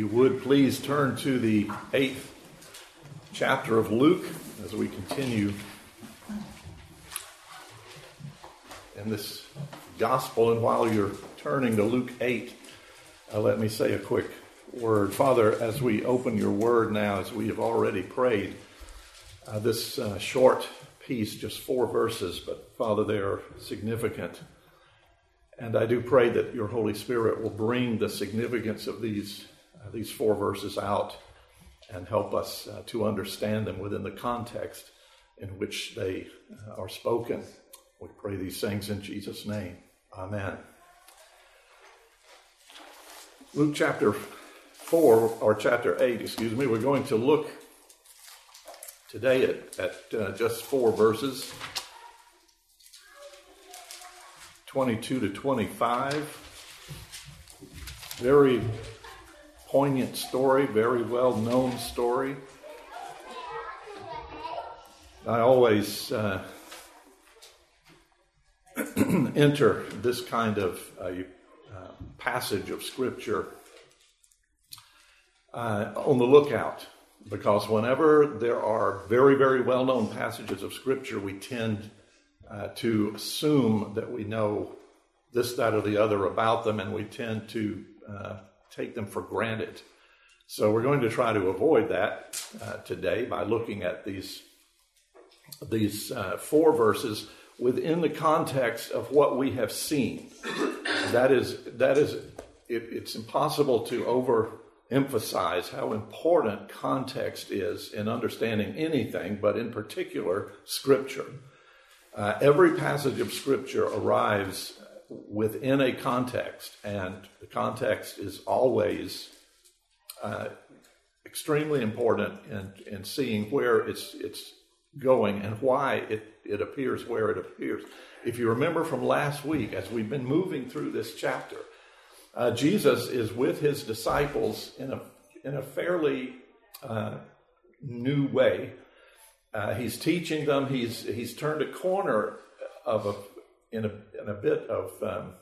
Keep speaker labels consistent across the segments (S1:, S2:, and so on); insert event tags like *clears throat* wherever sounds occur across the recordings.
S1: you would please turn to the eighth chapter of Luke as we continue in this gospel. And while you're turning to Luke 8, uh, let me say a quick word. Father, as we open your word now, as we have already prayed, uh, this uh, short piece, just four verses, but Father, they are significant. And I do pray that your Holy Spirit will bring the significance of these these four verses out and help us uh, to understand them within the context in which they uh, are spoken. We pray these things in Jesus' name. Amen. Luke chapter 4, or chapter 8, excuse me, we're going to look today at, at uh, just four verses 22 to 25. Very poignant story, very well known story. I always uh, *clears throat* enter this kind of uh, uh, passage of Scripture uh, on the lookout because whenever there are very, very well known passages of Scripture, we tend uh, to assume that we know this, that, or the other about them, and we tend to uh, take them for granted. So we're going to try to avoid that uh, today by looking at these these uh, four verses within the context of what we have seen. That is that is it, it's impossible to overemphasize how important context is in understanding anything, but in particular Scripture. Uh, every passage of Scripture arrives within a context, and the context is always uh, extremely important in, in seeing where it's it's going and why it, it appears where it appears. If you remember from last week, as we've been moving through this chapter, uh, Jesus is with his disciples in a in a fairly uh, new way. Uh, he's teaching them. He's he's turned a corner of a in a, in a bit of, um,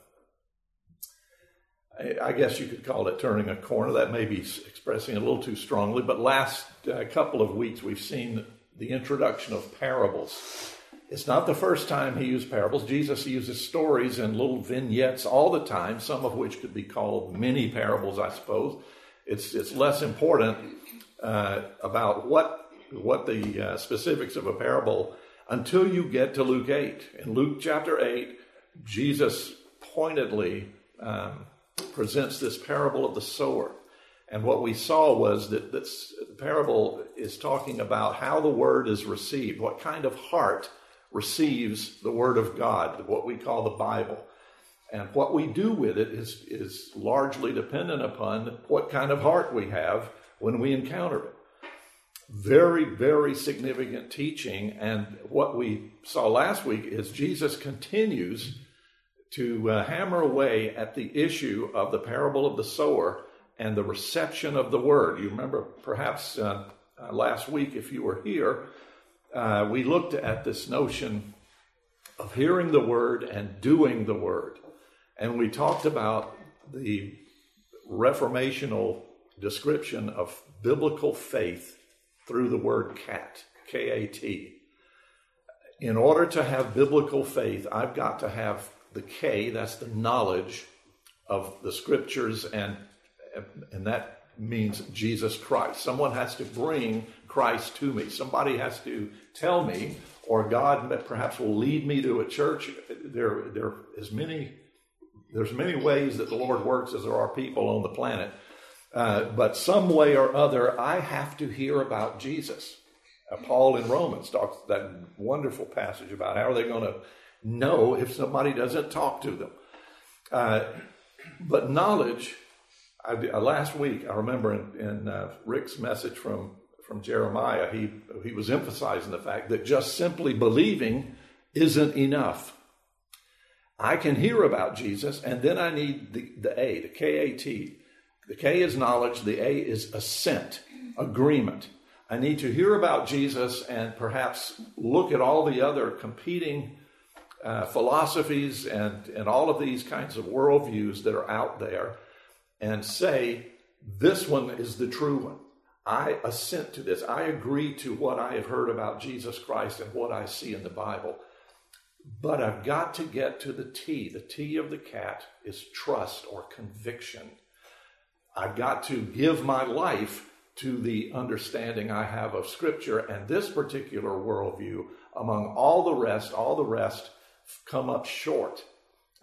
S1: I, I, guess you could call it turning a corner. That may be expressing a little too strongly, but last uh, couple of weeks we've seen the introduction of parables. It's not the first time he used parables. Jesus uses stories and little vignettes all the time, some of which could be called mini parables, I suppose. It's, it's less important uh, about what, what the uh, specifics of a parable until you get to Luke 8. In Luke chapter 8, Jesus pointedly um, presents this parable of the sower. And what we saw was that this parable is talking about how the word is received, what kind of heart receives the word of God, what we call the Bible. And what we do with it is, is largely dependent upon what kind of heart we have when we encounter it very, very significant teaching. And what we saw last week is Jesus continues to uh, hammer away at the issue of the parable of the sower and the reception of the word. You remember perhaps uh, uh, last week, if you were here, uh, we looked at this notion of hearing the word and doing the word. And we talked about the reformational description of biblical faith through the word cat, K A T. In order to have biblical faith, I've got to have the K, that's the knowledge of the scriptures, and, and that means Jesus Christ. Someone has to bring Christ to me. Somebody has to tell me, or God perhaps will lead me to a church. There, there is many, there's many ways that the Lord works as there are people on the planet. Uh, but some way or other, I have to hear about Jesus. Uh, Paul in Romans talks that wonderful passage about how are they going to know if somebody doesn't talk to them. Uh, but knowledge, I, uh, last week I remember in, in uh, Rick's message from from Jeremiah, he he was emphasizing the fact that just simply believing isn't enough. I can hear about Jesus, and then I need the, the A, the K A T, the K is knowledge, the A is assent, agreement. I need to hear about Jesus and perhaps look at all the other competing uh, philosophies and, and all of these kinds of worldviews that are out there and say, This one is the true one. I assent to this. I agree to what I have heard about Jesus Christ and what I see in the Bible. But I've got to get to the T. The T of the cat is trust or conviction. I've got to give my life to the understanding I have of Scripture and this particular worldview. Among all the rest, all the rest come up short.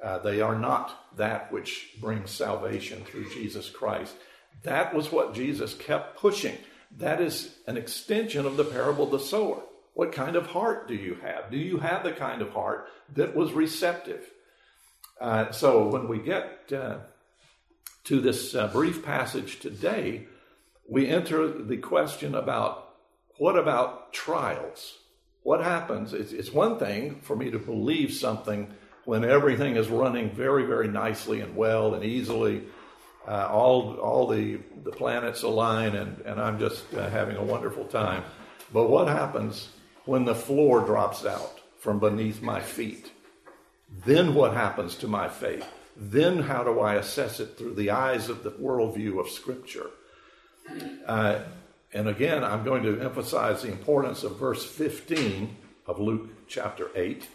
S1: Uh, they are not that which brings salvation through Jesus Christ. That was what Jesus kept pushing. That is an extension of the parable of the sower. What kind of heart do you have? Do you have the kind of heart that was receptive? Uh, so when we get uh, to this uh, brief passage today, we enter the question about what about trials? What happens? It's, it's one thing for me to believe something when everything is running very, very nicely and well and easily. Uh, all all the, the planets align and, and I'm just uh, having a wonderful time. But what happens when the floor drops out from beneath my feet? Then what happens to my faith? Then how do I assess it through the eyes of the worldview of Scripture? Uh, and again, I'm going to emphasize the importance of verse 15 of Luke chapter 8.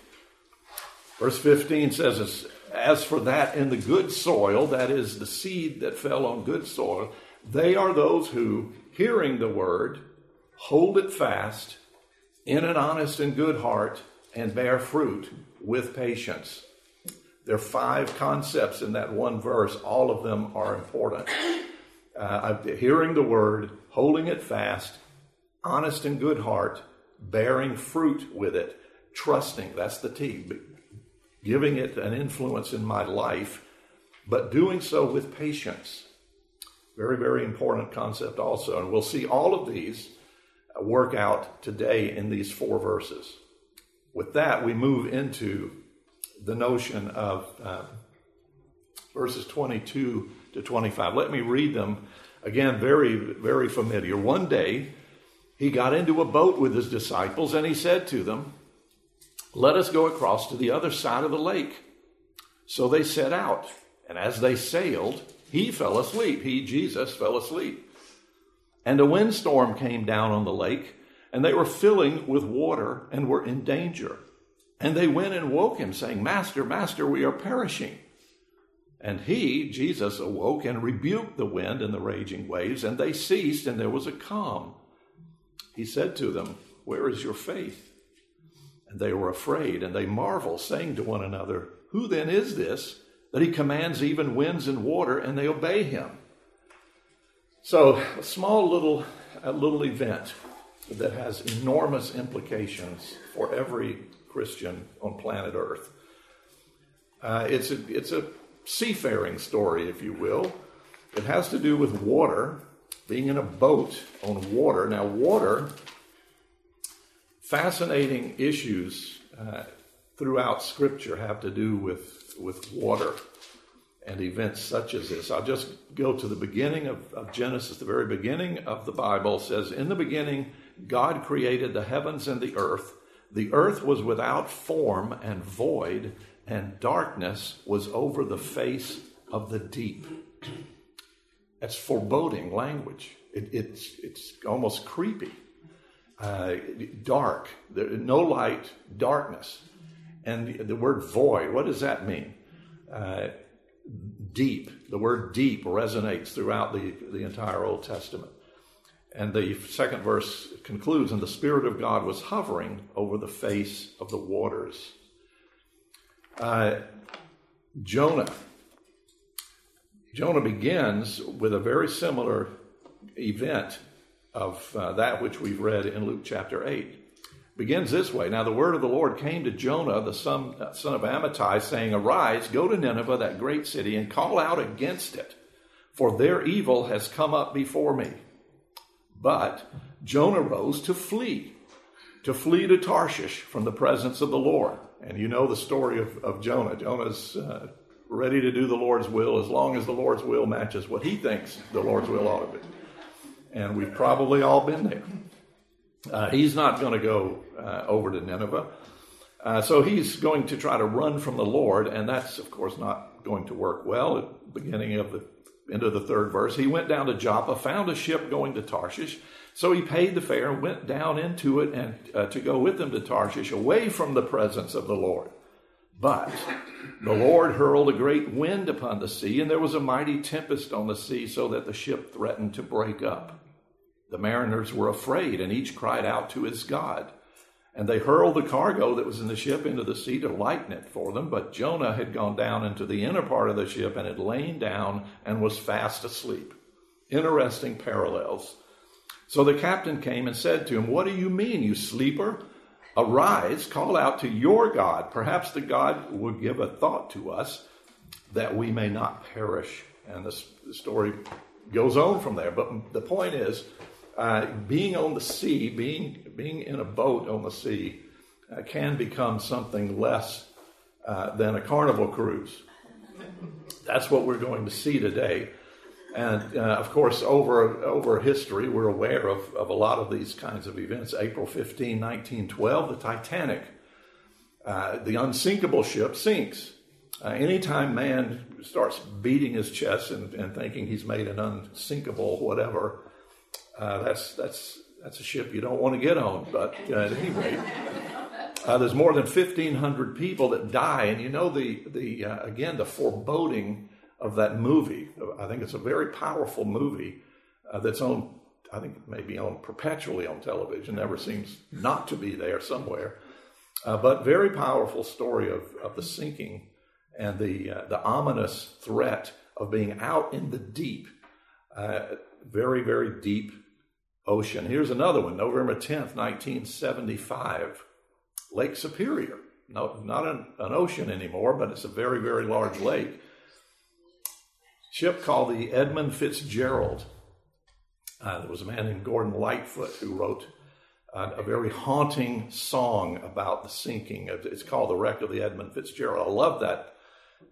S1: Verse 15 says, As for that in the good soil, that is the seed that fell on good soil, they are those who, hearing the word, hold it fast in an honest and good heart and bear fruit with patience. There are five concepts in that one verse. All of them are important. Uh, hearing the word, holding it fast, honest and good heart, bearing fruit with it, trusting. That's the T giving it an influence in my life, but doing so with patience. Very, very important concept, also. And we'll see all of these work out today in these four verses. With that, we move into the notion of uh, verses 22 to 25. Let me read them again, very, very familiar. One day, he got into a boat with his disciples and he said to them, let us go across to the other side of the lake. So they set out, and as they sailed, he fell asleep. He, Jesus, fell asleep. And a windstorm came down on the lake, and they were filling with water and were in danger. And they went and woke him, saying, Master, Master, we are perishing. And he, Jesus, awoke and rebuked the wind and the raging waves, and they ceased, and there was a calm. He said to them, Where is your faith? And they were afraid, and they marveled, saying to one another, Who then is this that he commands even winds and water, and they obey him? So, a small little, a little event that has enormous implications for every Christian on planet Earth. Uh, it's, a, it's a seafaring story, if you will. It has to do with water, being in a boat on water. Now, water fascinating issues uh, throughout Scripture have to do with, with water and events such as this. I'll just go to the beginning of, of Genesis, the very beginning of the Bible says, In the beginning, God created the heavens and the earth. The earth was without form and void, and darkness was over the face of the deep. That's foreboding language. It, it's, it's almost creepy uh, dark, no light, darkness. And the word void, what does that mean? Uh, deep. The word deep resonates throughout the, the entire Old Testament. And the second verse concludes, and the Spirit of God was hovering over the face of the waters. Uh, Jonah. Jonah begins with a very similar event of uh, that which we've read in Luke chapter 8. Begins this way Now the word of the Lord came to Jonah, the son, uh, son of Amittai, saying, Arise, go to Nineveh, that great city, and call out against it, for their evil has come up before me. But Jonah rose to flee, to flee to Tarshish from the presence of the Lord. And you know the story of, of Jonah. Jonah's uh, ready to do the Lord's will as long as the Lord's will matches what he thinks the Lord's will ought to be and we've probably all been there. Uh, he's not going to go uh, over to Nineveh. Uh, so he's going to try to run from the Lord, and that's, of course, not going to work well. At the beginning of the into the third verse. He went down to Joppa, found a ship going to Tarshish. So he paid the fare and went down into it and uh, to go with them to Tarshish, away from the presence of the Lord. But the Lord hurled a great wind upon the sea, and there was a mighty tempest on the sea, so that the ship threatened to break up. The mariners were afraid, and each cried out to his God. And they hurled the cargo that was in the ship into the sea to lighten it for them. But Jonah had gone down into the inner part of the ship and had lain down and was fast asleep. Interesting parallels. So the captain came and said to him, What do you mean, you sleeper? Arise, call out to your God. Perhaps the God will give a thought to us that we may not perish. And the, story goes on from there. But the point is, uh, being on the sea, being being in a boat on the sea, uh, can become something less uh, than a carnival cruise. That's what we're going to see today. And uh, of course, over over history, we're aware of, of a lot of these kinds of events. April 15, 1912, the Titanic, uh, the unsinkable ship sinks. Uh, anytime man starts beating his chest and, and, thinking he's made an unsinkable whatever, uh, that's that's that's a ship you don't want to get on. But uh, at any rate, uh, there's more than 1,500 people that die, and you know the the uh, again the foreboding of that movie. I think it's a very powerful movie uh, that's on. I think maybe on perpetually on television. Never seems not to be there somewhere. Uh, but very powerful story of, of the sinking and the the ominous threat of being out in the deep, very very deep ocean. Here's another one, November 10th, 1975, Lake Superior. No, not an, an ocean anymore, but it's a very, very large lake. Ship called the Edmund Fitzgerald. Uh, there was a man named Gordon Lightfoot who wrote uh, a very haunting song about the sinking. Of, It's called "The Wreck of the Edmund Fitzgerald." I love that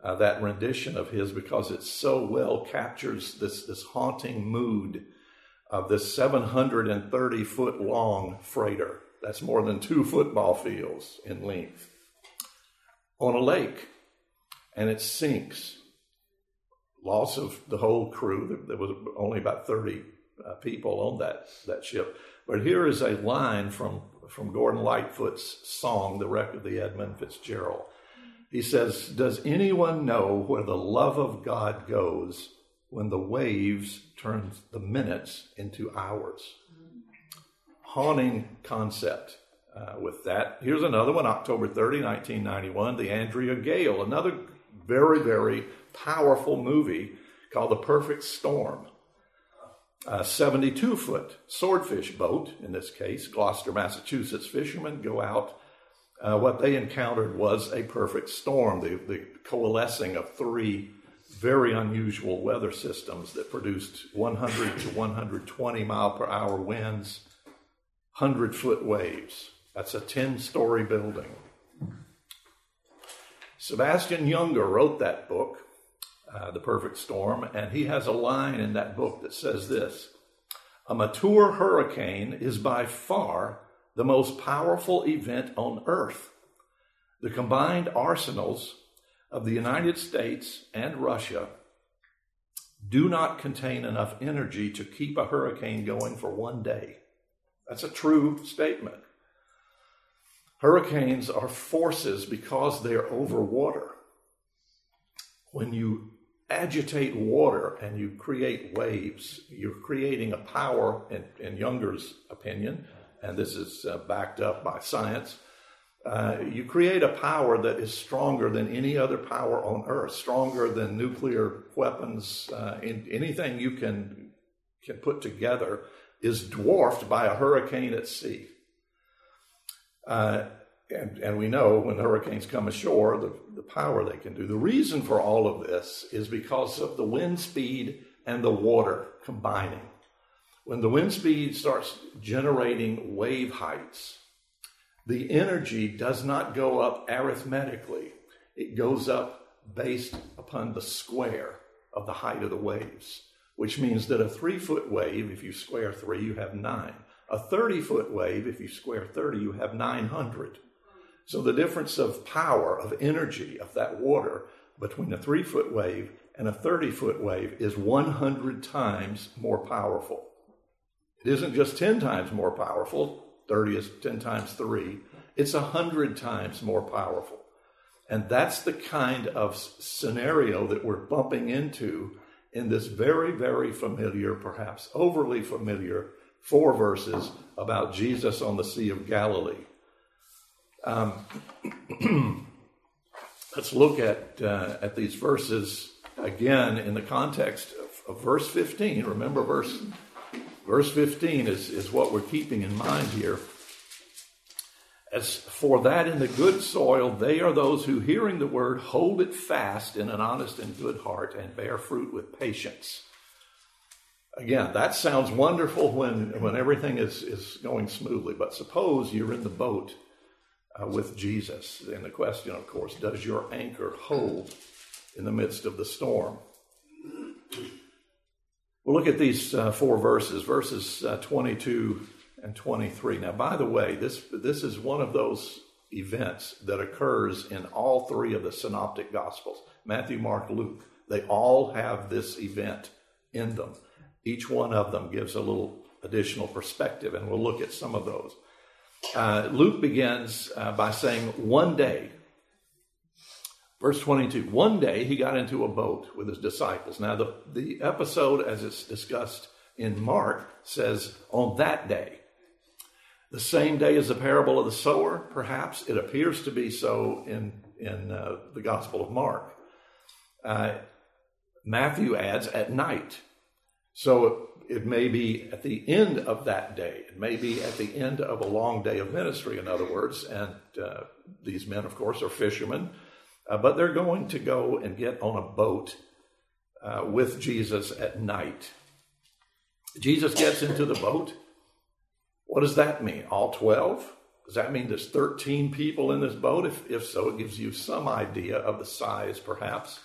S1: uh, that rendition of his because it so well captures this this haunting mood of this 730 foot long freighter. That's more than two football fields in length on a lake, and it sinks. Loss of the whole crew. There was only about 30 uh, people on that, that ship. But here is a line from, from Gordon Lightfoot's song, The Wreck of the Edmund Fitzgerald. He says, Does anyone know where the love of God goes when the waves turn the minutes into hours. Haunting concept uh, with that. Here's another one, October 30, 1991, The Andrea Gail, another very, very powerful movie called The Perfect Storm. A 72 foot swordfish boat, in this case, Gloucester, Massachusetts fishermen go out. Uh, what they encountered was a perfect storm, the, the coalescing of three very unusual weather systems that produced 100 to 120 mile per hour winds, 100 foot waves. That's a 10 story building. Sebastian Junger wrote that book, uh, The Perfect Storm, and he has a line in that book that says this A mature hurricane is by far the most powerful event on Earth. The combined arsenals of the United States and Russia do not contain enough energy to keep a hurricane going for one day. That's a true statement. Hurricanes are forces because they're over water. When you agitate water and you create waves, you're creating a power, in, in Junger's opinion, and this is uh, backed up by science, uh, you create a power that is stronger than any other power on earth, stronger than nuclear weapons. Uh, in, anything you can can put together is dwarfed by a hurricane at sea. Uh, and, and we know when hurricanes come ashore, the, the power they can do. The reason for all of this is because of the wind speed and the water combining. When the wind speed starts generating wave heights, the energy does not go up arithmetically, it goes up based upon the square of the height of the waves, which means that a three foot wave, if you square three, you have nine. A 30 foot wave, if you square 30, you have 900. So the difference of power, of energy of that water between a three foot wave and a 30 foot wave is 100 times more powerful. It isn't just 10 times more powerful, 30 is 10 times 3, it's 100 times more powerful. And that's the kind of scenario that we're bumping into in this very, very familiar, perhaps overly familiar, four verses about Jesus on the Sea of Galilee. Um, *clears throat* let's look at, uh, at these verses again in the context of, of verse 15. Remember, verse, verse 15 is, is what we're keeping in mind here. As for that in the good soil, they are those who, hearing the word, hold it fast in an honest and good heart and bear fruit with patience. Again, that sounds wonderful when, when everything is, is going smoothly, but suppose you're in the boat uh, with Jesus. And the question, of course, does your anchor hold in the midst of the storm? We'll look at these uh, four verses, verses uh, 22 and 23. Now, by the way, this, this is one of those events that occurs in all three of the synoptic gospels Matthew, Mark, Luke. They all have this event in them. Each one of them gives a little additional perspective, and we'll look at some of those. Uh, Luke begins uh, by saying, One day, verse 22, one day he got into a boat with his disciples. Now, the, the episode, as it's discussed in Mark, says, On that day. The same day as the parable of the sower, perhaps it appears to be so in, in uh, the Gospel of Mark. Uh, Matthew adds at night. So it may be at the end of that day. It may be at the end of a long day of ministry, in other words. And uh, these men, of course, are fishermen, uh, but they're going to go and get on a boat uh, with Jesus at night. Jesus gets into the boat. What does that mean? All 12? Does that mean there's 13 people in this boat? If, if so, it gives you some idea of the size, perhaps.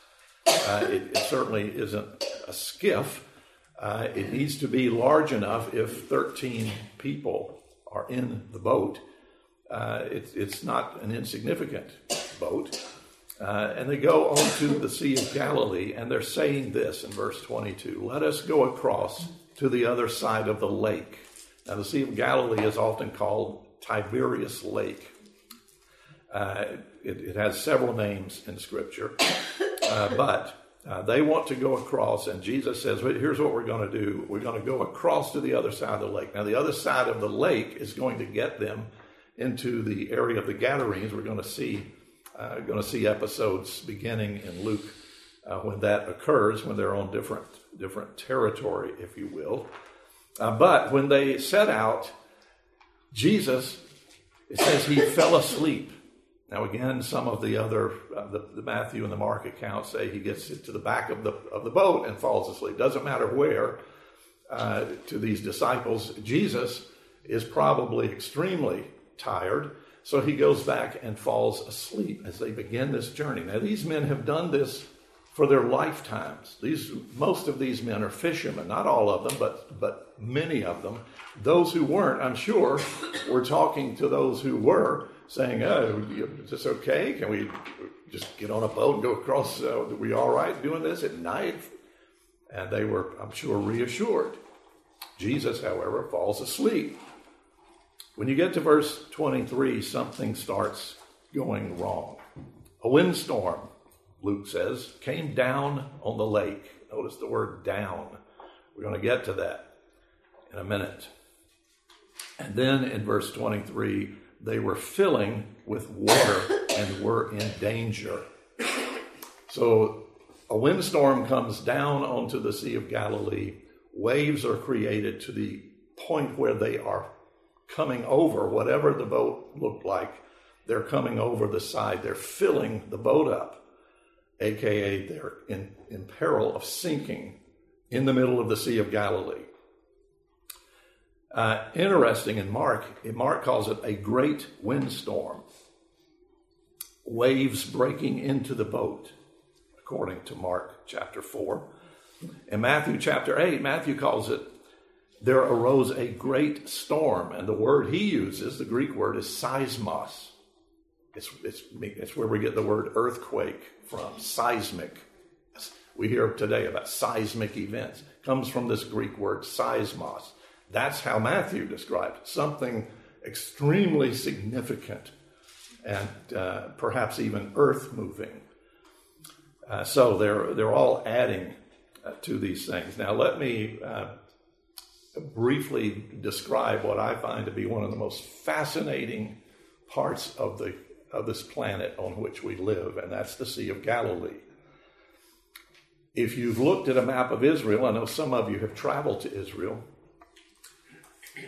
S1: Uh, it, it, certainly isn't a skiff. Uh, it needs to be large enough if 13 people are in the boat. Uh, it, it's not an insignificant boat. Uh, and they go onto the Sea of Galilee, and they're saying this in verse 22 Let us go across to the other side of the lake. Now, the Sea of Galilee is often called Tiberias Lake. Uh, it, it, has several names in Scripture, uh, but uh, they want to go across, and Jesus says, Here's what we're going to do. We're going to go across to the other side of the lake. Now, the other side of the lake is going to get them into the area of the Gadarenes. We're going to see, uh, going to see episodes beginning in Luke uh, when that occurs, when they're on different different territory, if you will. Uh, but when they set out, Jesus, it says he fell asleep. Now, again, some of the other, uh, the, the, Matthew and the Mark accounts say he gets to the back of the, of the boat and falls asleep. Doesn't matter where uh, to these disciples. Jesus is probably extremely tired, so he goes back and falls asleep as they begin this journey. Now, these men have done this for their lifetimes. These, most of these men are fishermen, not all of them, but, but many of them. Those who weren't, I'm sure, were talking to those who were, saying, oh, is this okay? Can we just get on a boat and go across? Uh, are we all right doing this at night? And they were, I'm sure, reassured. Jesus, however, falls asleep. When you get to verse 23, something starts going wrong. A windstorm Luke says, came down on the lake. Notice the word down. We're going to get to that in a minute. And then in verse 23, they were filling with water and were in danger. So a windstorm comes down onto the Sea of Galilee. Waves are created to the point where they are coming over whatever the boat looked like. They're coming over the side. They're filling the boat up aka they're in, in peril of sinking in the middle of the Sea of Galilee. Uh, interesting in Mark, Mark calls it a great windstorm. Waves breaking into the boat, according to Mark chapter 4. In Matthew chapter 8, Matthew calls it, there arose a great storm. And the word he uses, the Greek word, is seismos. It's, it's, it's where we get the word earthquake from, seismic. We hear today about seismic events. It comes from this Greek word seismos. That's how Matthew described something extremely significant and uh, perhaps even earth moving. Uh, so they're, they're all adding uh, to these things. Now, let me uh, briefly describe what I find to be one of the most fascinating parts of, the, of this planet on which we live, and that's the Sea of Galilee. If you've looked at a map of Israel, I know some of you have traveled to Israel.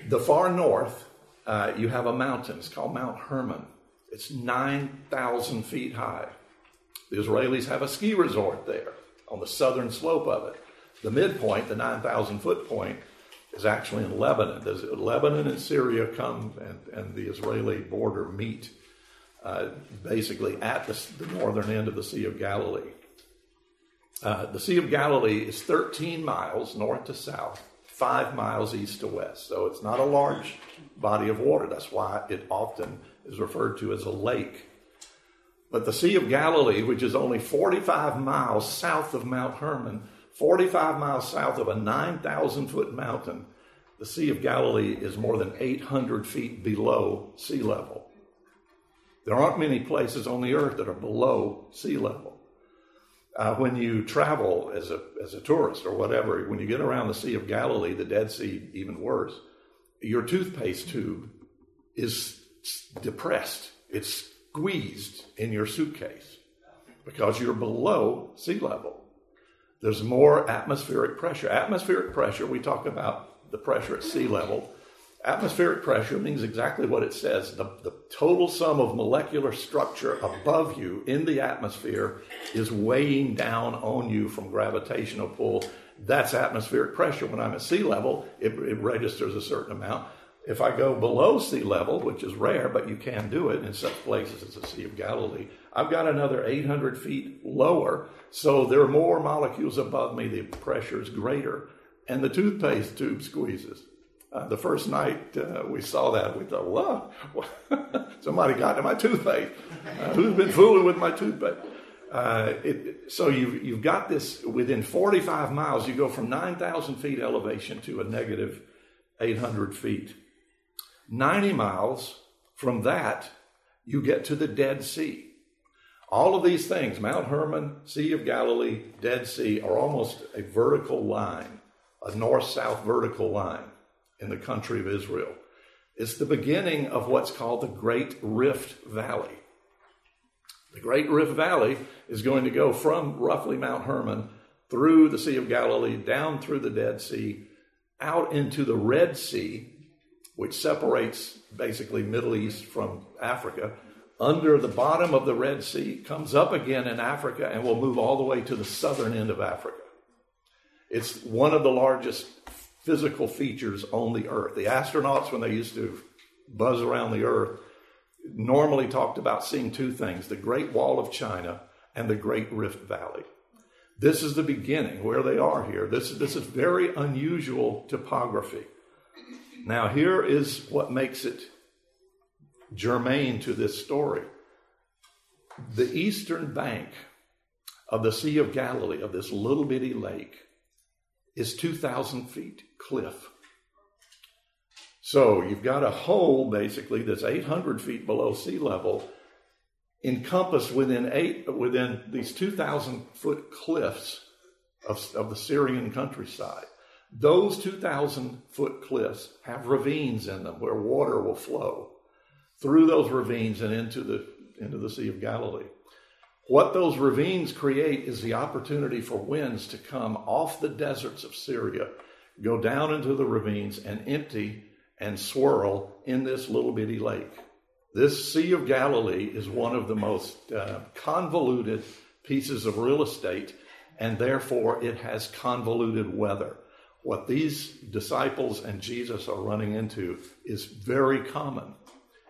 S1: The far north, uh, you have a mountain. It's called Mount Hermon. It's 9,000 feet high. The Israelis have a ski resort there on the southern slope of it. The midpoint, the 9,000 foot point, is actually in Lebanon. Does Lebanon and Syria come and, and the Israeli border meet uh, basically at the, the, northern end of the Sea of Galilee. Uh, the Sea of Galilee is 13 miles north to south, five miles east to west. So it's not a large body of water. That's why it often is referred to as a lake. But the Sea of Galilee, which is only 45 miles south of Mount Hermon, 45 miles south of a 9,000 foot mountain, the Sea of Galilee is more than 800 feet below sea level. There aren't many places on the earth that are below sea level. Uh, when you travel as a, as a tourist or whatever, when you get around the Sea of Galilee, the Dead Sea, even worse, your toothpaste tube is depressed. It's squeezed in your suitcase because you're below sea level. There's more atmospheric pressure. Atmospheric pressure, we talk about the pressure at sea level. Atmospheric pressure means exactly what it says. The, the total sum of molecular structure above you in the atmosphere is weighing down on you from gravitational pull. That's atmospheric pressure. When I'm at sea level, it, it registers a certain amount. If I go below sea level, which is rare, but you can do it in such places as the Sea of Galilee, I've got another 800 feet lower. So there are more molecules above me. The pressure is greater. And the toothpaste tube squeezes. Uh, the first night uh, we saw that, we thought, well, *laughs* somebody got to my toothpaste. Uh, who's been fooling with my toothpaste? Uh, it, so you've, you've got this within 45 miles, you go from 9,000 feet elevation to a negative 800 feet. 90 miles from that, you get to the Dead Sea. All of these things, Mount Hermon, Sea of Galilee, Dead Sea, are almost a vertical line, a north south vertical line in the country of Israel. It's the beginning of what's called the Great Rift Valley. The Great Rift Valley is going to go from roughly Mount Hermon through the Sea of Galilee, down through the Dead Sea, out into the Red Sea, which separates basically Middle East from Africa, under the bottom of the Red Sea, comes up again in Africa, and will move all the way to the southern end of Africa. It's one of the largest physical features on the earth. The astronauts, when they used to buzz around the earth, normally talked about seeing two things the Great Wall of China and the Great Rift Valley. This is the beginning where they are here. This, this is very unusual topography. Now, here is what makes it germane to this story. The eastern bank of the Sea of Galilee, of this little bitty lake, is 2,000 feet cliff. So you've got a hole basically that's 800 feet below sea level, encompassed within eight within these 2,000 foot cliffs of, of the Syrian countryside. Those 2,000 foot cliffs have ravines in them where water will flow through those ravines and into the, into the Sea of Galilee. What those ravines create is the opportunity for winds to come off the deserts of Syria, go down into the ravines, and empty and swirl in this little bitty lake. This Sea of Galilee is one of the most uh, convoluted pieces of real estate, and therefore it has convoluted weather. What these disciples and Jesus are running into is very common.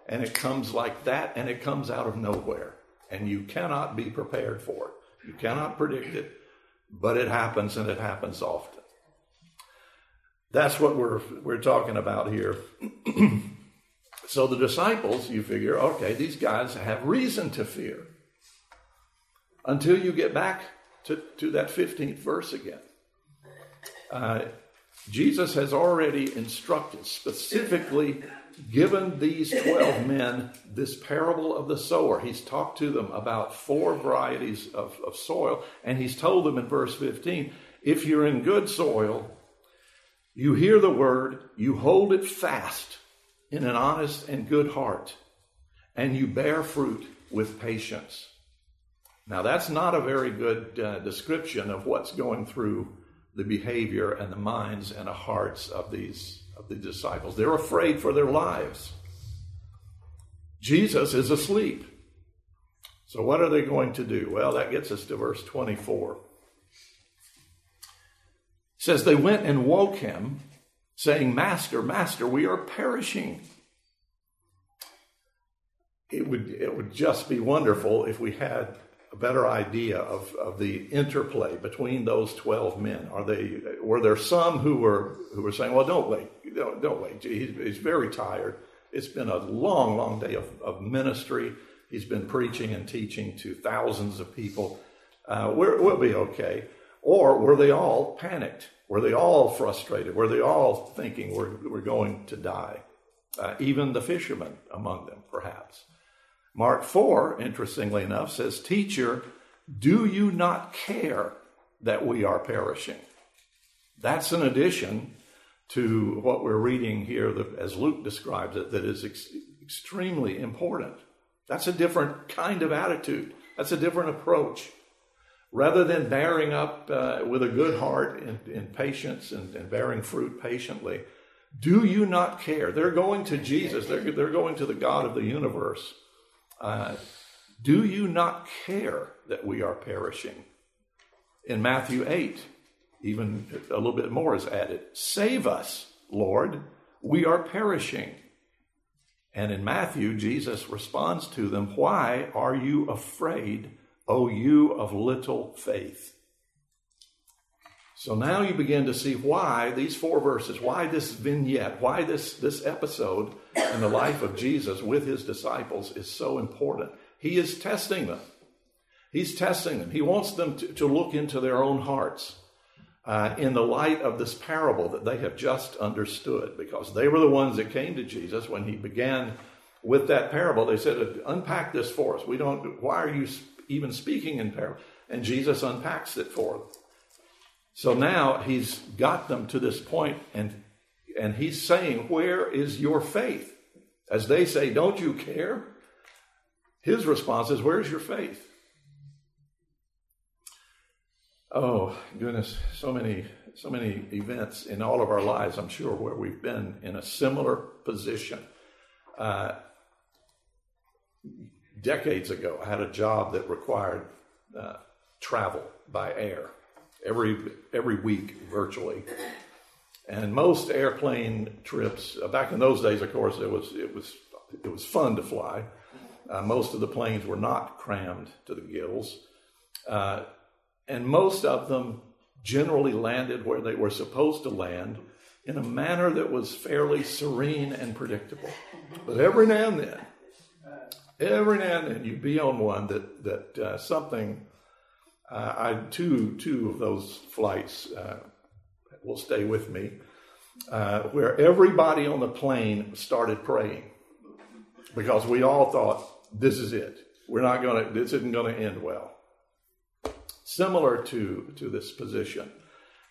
S1: And it comes like that, and it comes out of nowhere. And you cannot be prepared for it. You cannot predict it, but it happens, and it happens often. That's what we're, we're talking about here. *clears throat* so the disciples, you figure, okay, these guys have reason to fear. Until you get back to, to that 15th verse again. Uh, Jesus has already instructed, specifically given these 12 men this parable of the sower. He's talked to them about four varieties of, of soil, and he's told them in verse 15 if you're in good soil, you hear the word, you hold it fast in an honest and good heart, and you bear fruit with patience. Now, that's not a very good uh, description of what's going through the behavior and the minds and the hearts of these of the disciples. They're afraid for their lives. Jesus is asleep. So, what are they going to do? Well, that gets us to verse 24. It says, They went and woke him, saying, Master, Master, we are perishing. It would, it would just be wonderful if we had a better idea of, of the interplay between those 12 men. Are they, were there some who were, who were saying, well, don't wait, don't, don't wait. He's, he's, very tired. It's been a long, long day of, of ministry. He's been preaching and teaching to thousands of people. Uh, we'll be okay. Or were they all panicked? Were they all frustrated? Were they all thinking we're, we're going to die? Uh, even the fishermen among them, perhaps. Mark 4, interestingly enough, says, Teacher, do you not care that we are perishing? That's an addition to what we're reading here, as Luke describes it, that is ex- extremely important. That's a different kind of attitude. That's a different approach. Rather than bearing up uh, with a good heart and, patience and, and, bearing fruit patiently, do you not care? They're going to Jesus, they're, they're going to the God of the universe. Uh, do you not care that we are perishing? In Matthew 8, even a little bit more is added Save us, Lord, we are perishing. And in Matthew, Jesus responds to them, Why are you afraid, O you of little faith? So now you begin to see why these four verses, why this vignette, why this, this episode in the life of Jesus with his disciples is so important. He is testing them. He's testing them. He wants them to, to look into their own hearts uh, in the light of this parable that they have just understood, because they were the ones that came to Jesus when he began with that parable. They said, "Unpack this for us. We don't. Why are you even speaking in parable?" And Jesus unpacks it for them. So now he's got them to this point, and and he's saying, "Where is your faith?" As they say, "Don't you care?" His response is, "Where's your faith?" Oh, goodness, so many, so many events in all of our lives, I'm sure, where we've been in a similar position. Uh, decades ago, I had a job that required uh, travel by air every every week, virtually. And most airplane trips, uh, back in those days, of course, it was it was it was fun to fly. Uh, most of the planes were not crammed to the gills. Uh, and most of them generally landed where they were supposed to land in a manner that was fairly serene and predictable. But every now and then, every now and then, you'd be on one that that uh, something. Uh, I two two of those flights uh, will stay with me, uh, where everybody on the plane started praying because we all thought this is it. We're not going to. This isn't going to end well similar to, to this position.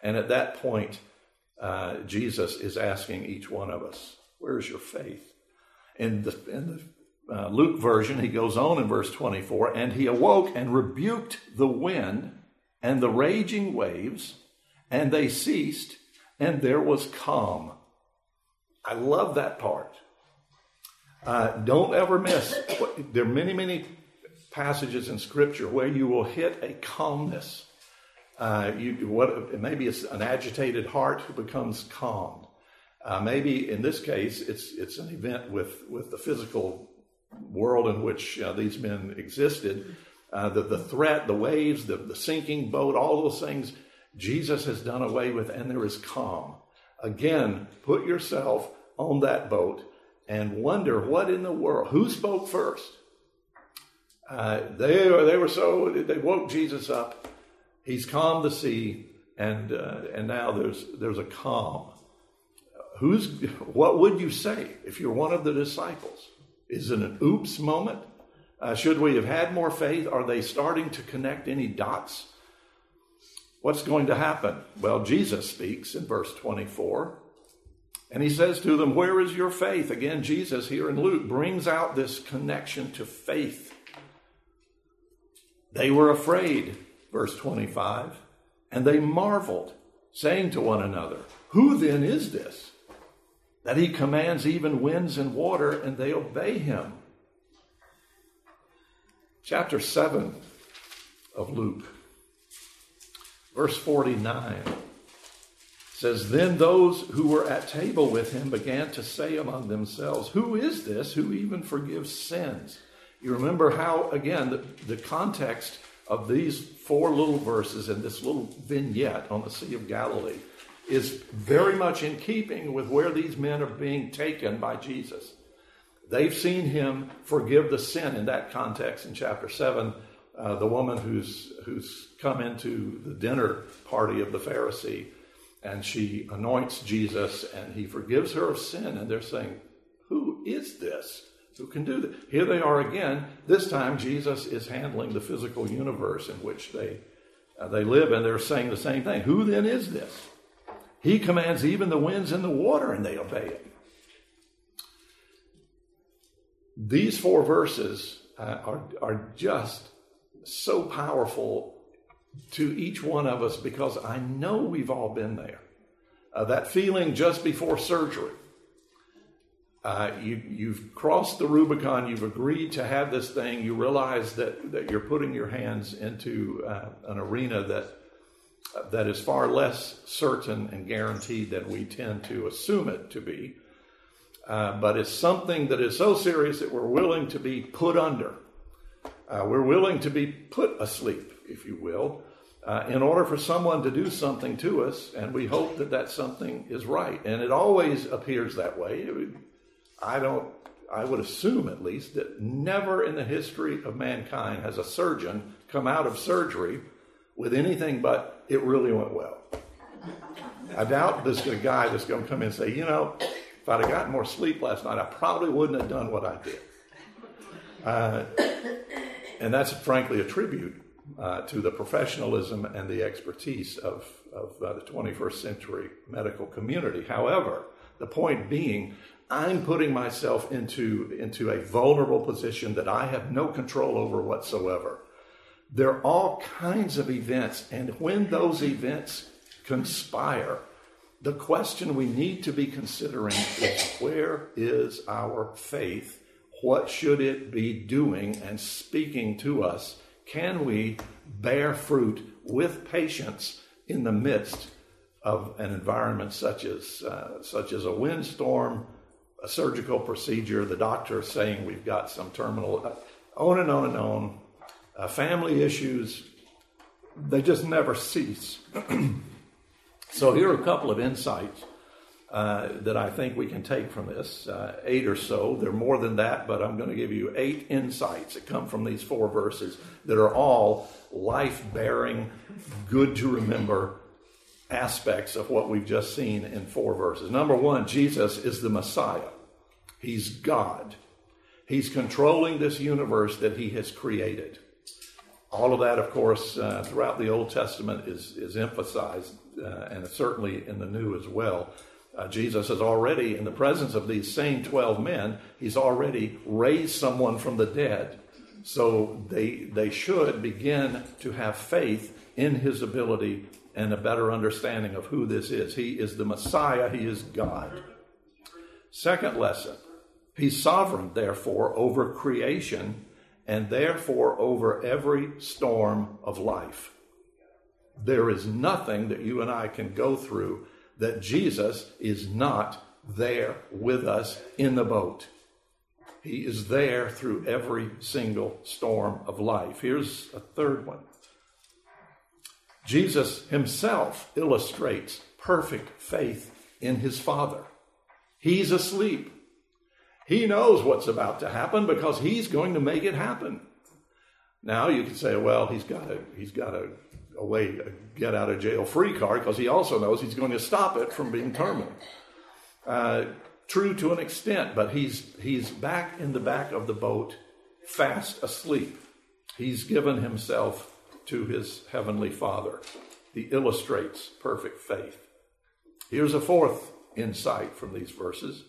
S1: And at that point, uh, Jesus is asking each one of us, Where's your faith? In the, in the uh, Luke version, he goes on in verse 24, and he awoke and rebuked the wind and the raging waves, and they ceased, and there was calm. I love that part. Uh, don't ever miss. There are many, many passages in Scripture where you will hit a calmness. Uh, you, what, maybe it's an agitated heart who becomes calm. Uh, maybe in this case, it's it's an event with with the physical world in which uh, these men existed. Uh, the the threat, the waves, the the sinking boat, all those things, Jesus has done away with, and there is calm. Again, put yourself on that boat and wonder what in the world. Who spoke first? Uh, they, they were so, they woke Jesus up He's calmed the sea, and uh, and now there's there's a calm. Who's what would you say if you're one of the disciples? Is it an oops moment? Uh, should we have had more faith? Are they starting to connect any dots? What's going to happen? Well, Jesus speaks in verse 24. And he says to them, Where is your faith? Again, Jesus here in Luke brings out this connection to faith. They were afraid, verse 25, and they marveled, saying to one another, Who then is this? That he commands even winds and water, and they obey him. Chapter 7 of Luke, verse 49 says, Then those who were at table with him began to say among themselves, Who is this who even forgives sins? You remember how, again, the, the context of these four little verses and this little vignette on the Sea of Galilee is very much in keeping with where these men are being taken by Jesus. They've seen him forgive the sin in that context in chapter 7. Uh, the woman who's, who's come into the dinner party of the Pharisee and she anoints Jesus and he forgives her of sin. And they're saying, Who is this? Who can do that? Here they are again. This time, Jesus is handling the physical universe in which they, uh, they live, and they're saying the same thing. Who then is this? He commands even the winds and the water, and they obey him. These four verses uh, are, are just so powerful to each one of us because I know we've all been there. Uh, that feeling just before surgery. Uh, you, you've crossed the Rubicon, you've agreed to have this thing, you realize that, that you're putting your hands into uh, an arena that, that is far less certain and guaranteed than we tend to assume it to be. Uh, but it's something that is so serious that we're willing to be put under. Uh, we're willing to be put asleep, if you will, uh, in order for someone to do something to us, and we hope that that something is right. And it always appears that way. I don't, I would assume at least, that never in the history of mankind has a surgeon come out of surgery with anything but it really went well. I doubt there's a guy that's going to come in and say, you know, if I'd have gotten more sleep last night, I probably wouldn't have done what I did. Uh, and that's frankly a tribute uh, to the professionalism and the expertise of, of uh, the 21st century medical community. However, the point being, I'm putting myself into, into a vulnerable position that I have no control over whatsoever. There are all kinds of events, and when those events conspire, the question we need to be considering is where is our faith? What should it be doing and speaking to us? Can we bear fruit with patience in the midst of an environment such as, uh, such as a windstorm, a surgical procedure, the doctor saying we've got some terminal, uh, on and on and on, uh, family issues, they just never cease. *clears throat* so, here are a couple of insights uh, that I think we can take from this, uh, eight or so. There are more than that, but I'm going to give you eight insights that come from these four verses that are all life bearing, good to remember aspects of what we've just seen in four verses. Number one, Jesus is the Messiah, He's God. He's controlling this universe that He has created. All of that, of course, uh, throughout the Old Testament is, is emphasized, uh, and certainly in the New as well. Uh, Jesus has already, in the presence of these same 12 men, he's already raised someone from the dead. So they, they should begin to have faith in his ability and a better understanding of who this is. He is the Messiah, he is God. Second lesson He's sovereign, therefore, over creation and therefore over every storm of life. There is nothing that you and I can go through that Jesus is not there with us in the boat. He is there through every single storm of life. Here's a third one Jesus himself illustrates perfect faith in his Father. He's asleep. He knows what's about to happen because he's going to make it happen. Now you can say, well, he's got a he's got a a way, a get out of jail free card, because he also knows he's going to stop it from being terminal. Uh, true to an extent, but he's, he's back in the back of the boat, fast asleep. He's given himself to his heavenly Father. He illustrates perfect faith. Here's a fourth insight from these verses.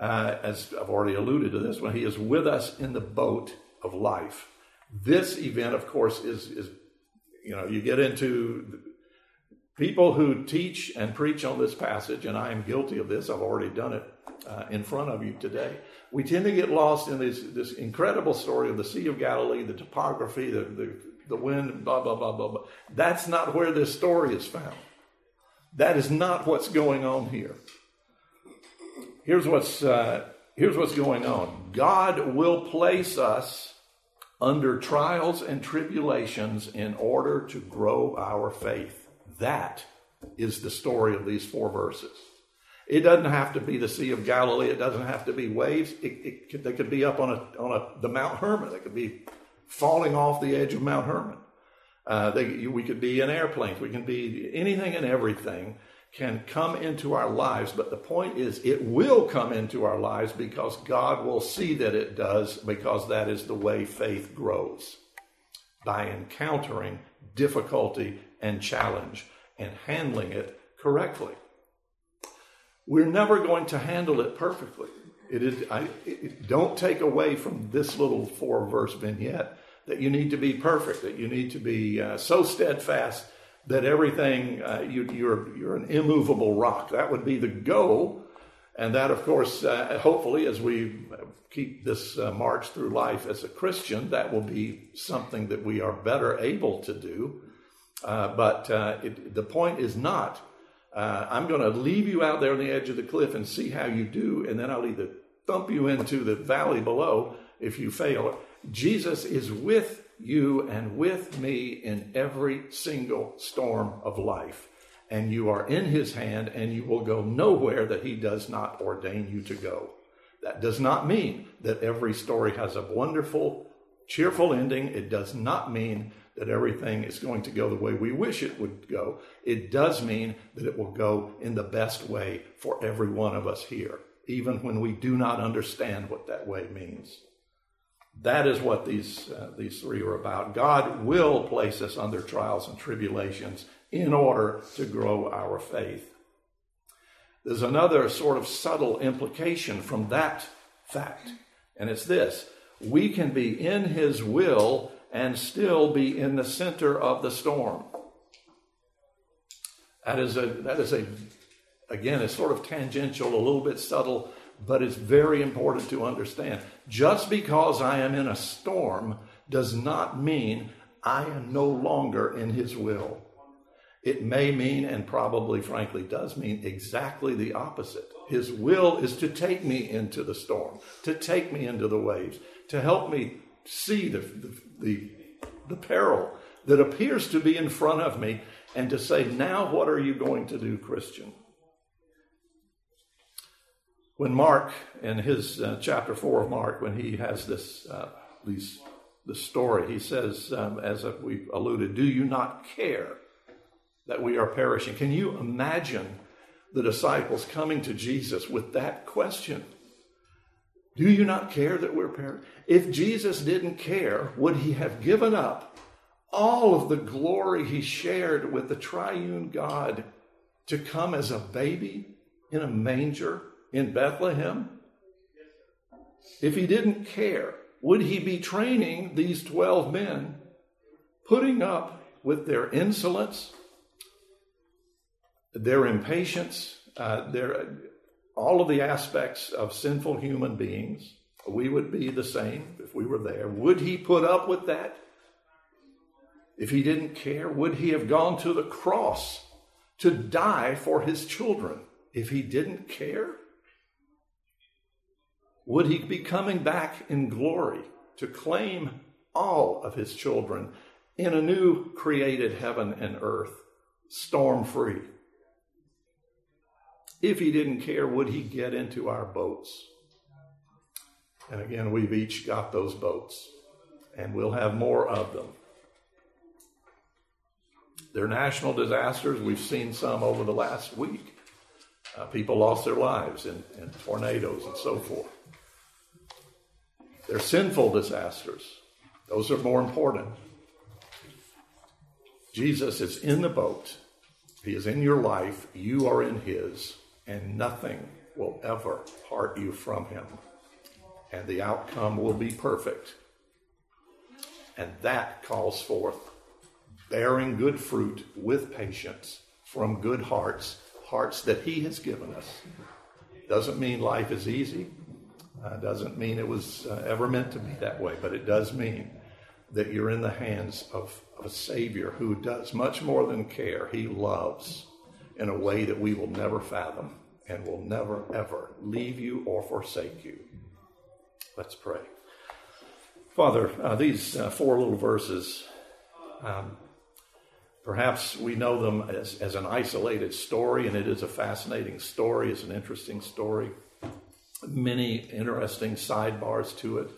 S1: Uh, as I've already alluded to this one, he is with us in the boat of life. This event, of course, is, is you know, you get into people who teach and preach on this passage, and I am guilty of this. I've already done it uh, in front of you today. We tend to get lost in this, this incredible story of the Sea of Galilee, the topography, the, the, the wind, blah, blah, blah, blah, blah. That's not where this story is found. That is not what's going on here. Here's what's, uh, here's what's going on God will place us under trials and tribulations in order to grow our faith. That is the story of these four verses. It doesn't have to be the Sea of Galilee. It doesn't have to be waves. It, it could, they could be up on a, on a, the Mount Hermon. They could be falling off the edge of Mount Hermon. Uh, they, we could be in airplanes. We can be anything and everything can come into our lives. But the point is, it will come into our lives because God will see that it does, because that is the way faith grows by encountering difficulty and challenge and handling it correctly. We're never going to handle it perfectly. It is, I, it, don't take away from this little four verse vignette that you need to be perfect, that you need to be uh, so steadfast that everything, uh, you, are you're, you're an immovable rock. That would be the goal. And that, of course, uh, hopefully, as we keep this uh, march through life as a Christian, that will be something that we are better able to do. Uh, but uh, it, the point is not uh, I'm going to leave you out there on the edge of the cliff and see how you do, and then I'll either thump you into the valley below if you fail. Jesus is with you and with me in every single storm of life. And you are in his hand, and you will go nowhere that he does not ordain you to go. That does not mean that every story has a wonderful, cheerful ending. It does not mean that everything is going to go the way we wish it would go. It does mean that it will go in the best way for every one of us here, even when we do not understand what that way means. That is what these, uh, these three are about. God will place us under trials and tribulations in order to grow our faith. There's another sort of subtle implication from that fact, and it's this we can be in His will and still be in the center of the storm. That is a, that is a, again, it's sort of tangential, a little bit subtle, but it's very important to understand. Just because I am in a storm does not mean I am no longer in His will. It may mean, and probably frankly does mean, exactly the opposite. His will is to take me into the storm, to take me into the waves, to help me see the, the, the, the peril that appears to be in front of me and to say, now what are you going to do, Christian? When Mark, in his uh, chapter 4 of Mark, when he has this, uh, these, this story, he says, um, as we've alluded, do you not care that we are perishing? Can you imagine the disciples coming to Jesus with that question? Do you not care that we're perishing? If Jesus didn't care, would he have given up all of the glory he shared with the triune God to come as a baby in a manger in Bethlehem? If he didn't care, would he be training these 12 men, putting up with their insolence, their impatience, uh, their all of the aspects of sinful human beings. We would be the same if we were there. Would he put up with that? If he didn't care, would he have gone to the cross to die for his children if he didn't care? Would he be coming back in glory to claim all of his children in a new created heaven and earth, storm free? If he didn't care, would he get into our boats? And again, we've each got those boats, and we'll have more of them. They're national disasters. We've seen some over the last week. Uh, people lost their lives in, in tornadoes and so forth. They're sinful disasters. Those are more important. Jesus is in the boat. He is in your life. You are in his, and nothing will ever part you from him. And the outcome will be perfect. And that calls forth bearing good fruit with patience from good hearts, hearts that he has given us. Doesn't mean life is easy. Uh, doesn't mean it was uh, ever meant to be that way, but it does mean that you're in the hands of, of a Savior who does much more than care. He loves in a way that we will never fathom and will never, ever leave you or forsake you. Let's pray. Father, uh, these uh, four little verses, um, perhaps we know them as, as an isolated story, and it is a fascinating story, it's an interesting story. Many interesting sidebars to it.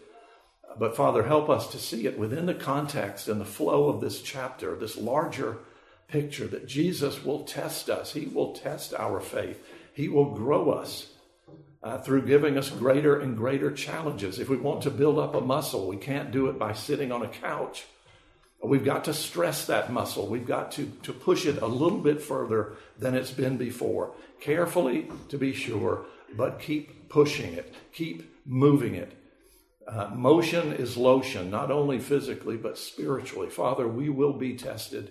S1: But Father, help us to see it within the context and the flow of this chapter, this larger picture that Jesus will test us. He will test our faith. He will grow us uh, through giving us greater and greater challenges. If we want to build up a muscle, we can't do it by sitting on a couch. We've got to stress that muscle. We've got to, to push it a little bit further than it's been before. Carefully, to be sure, but keep pushing it, keep moving it. Uh, motion is lotion, not only physically, but spiritually. Father, we will be tested,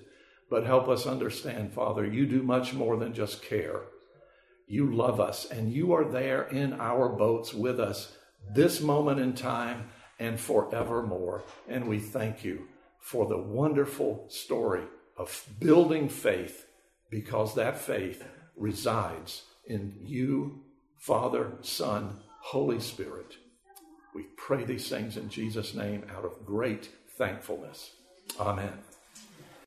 S1: but help us understand, Father, you do much more than just care. You love us, and you are there in our boats with us this moment in time and forevermore. And we thank you for the wonderful story of building faith because that faith resides in you, Father, Son, Holy Spirit. We pray these things in Jesus' name out of great thankfulness. Amen.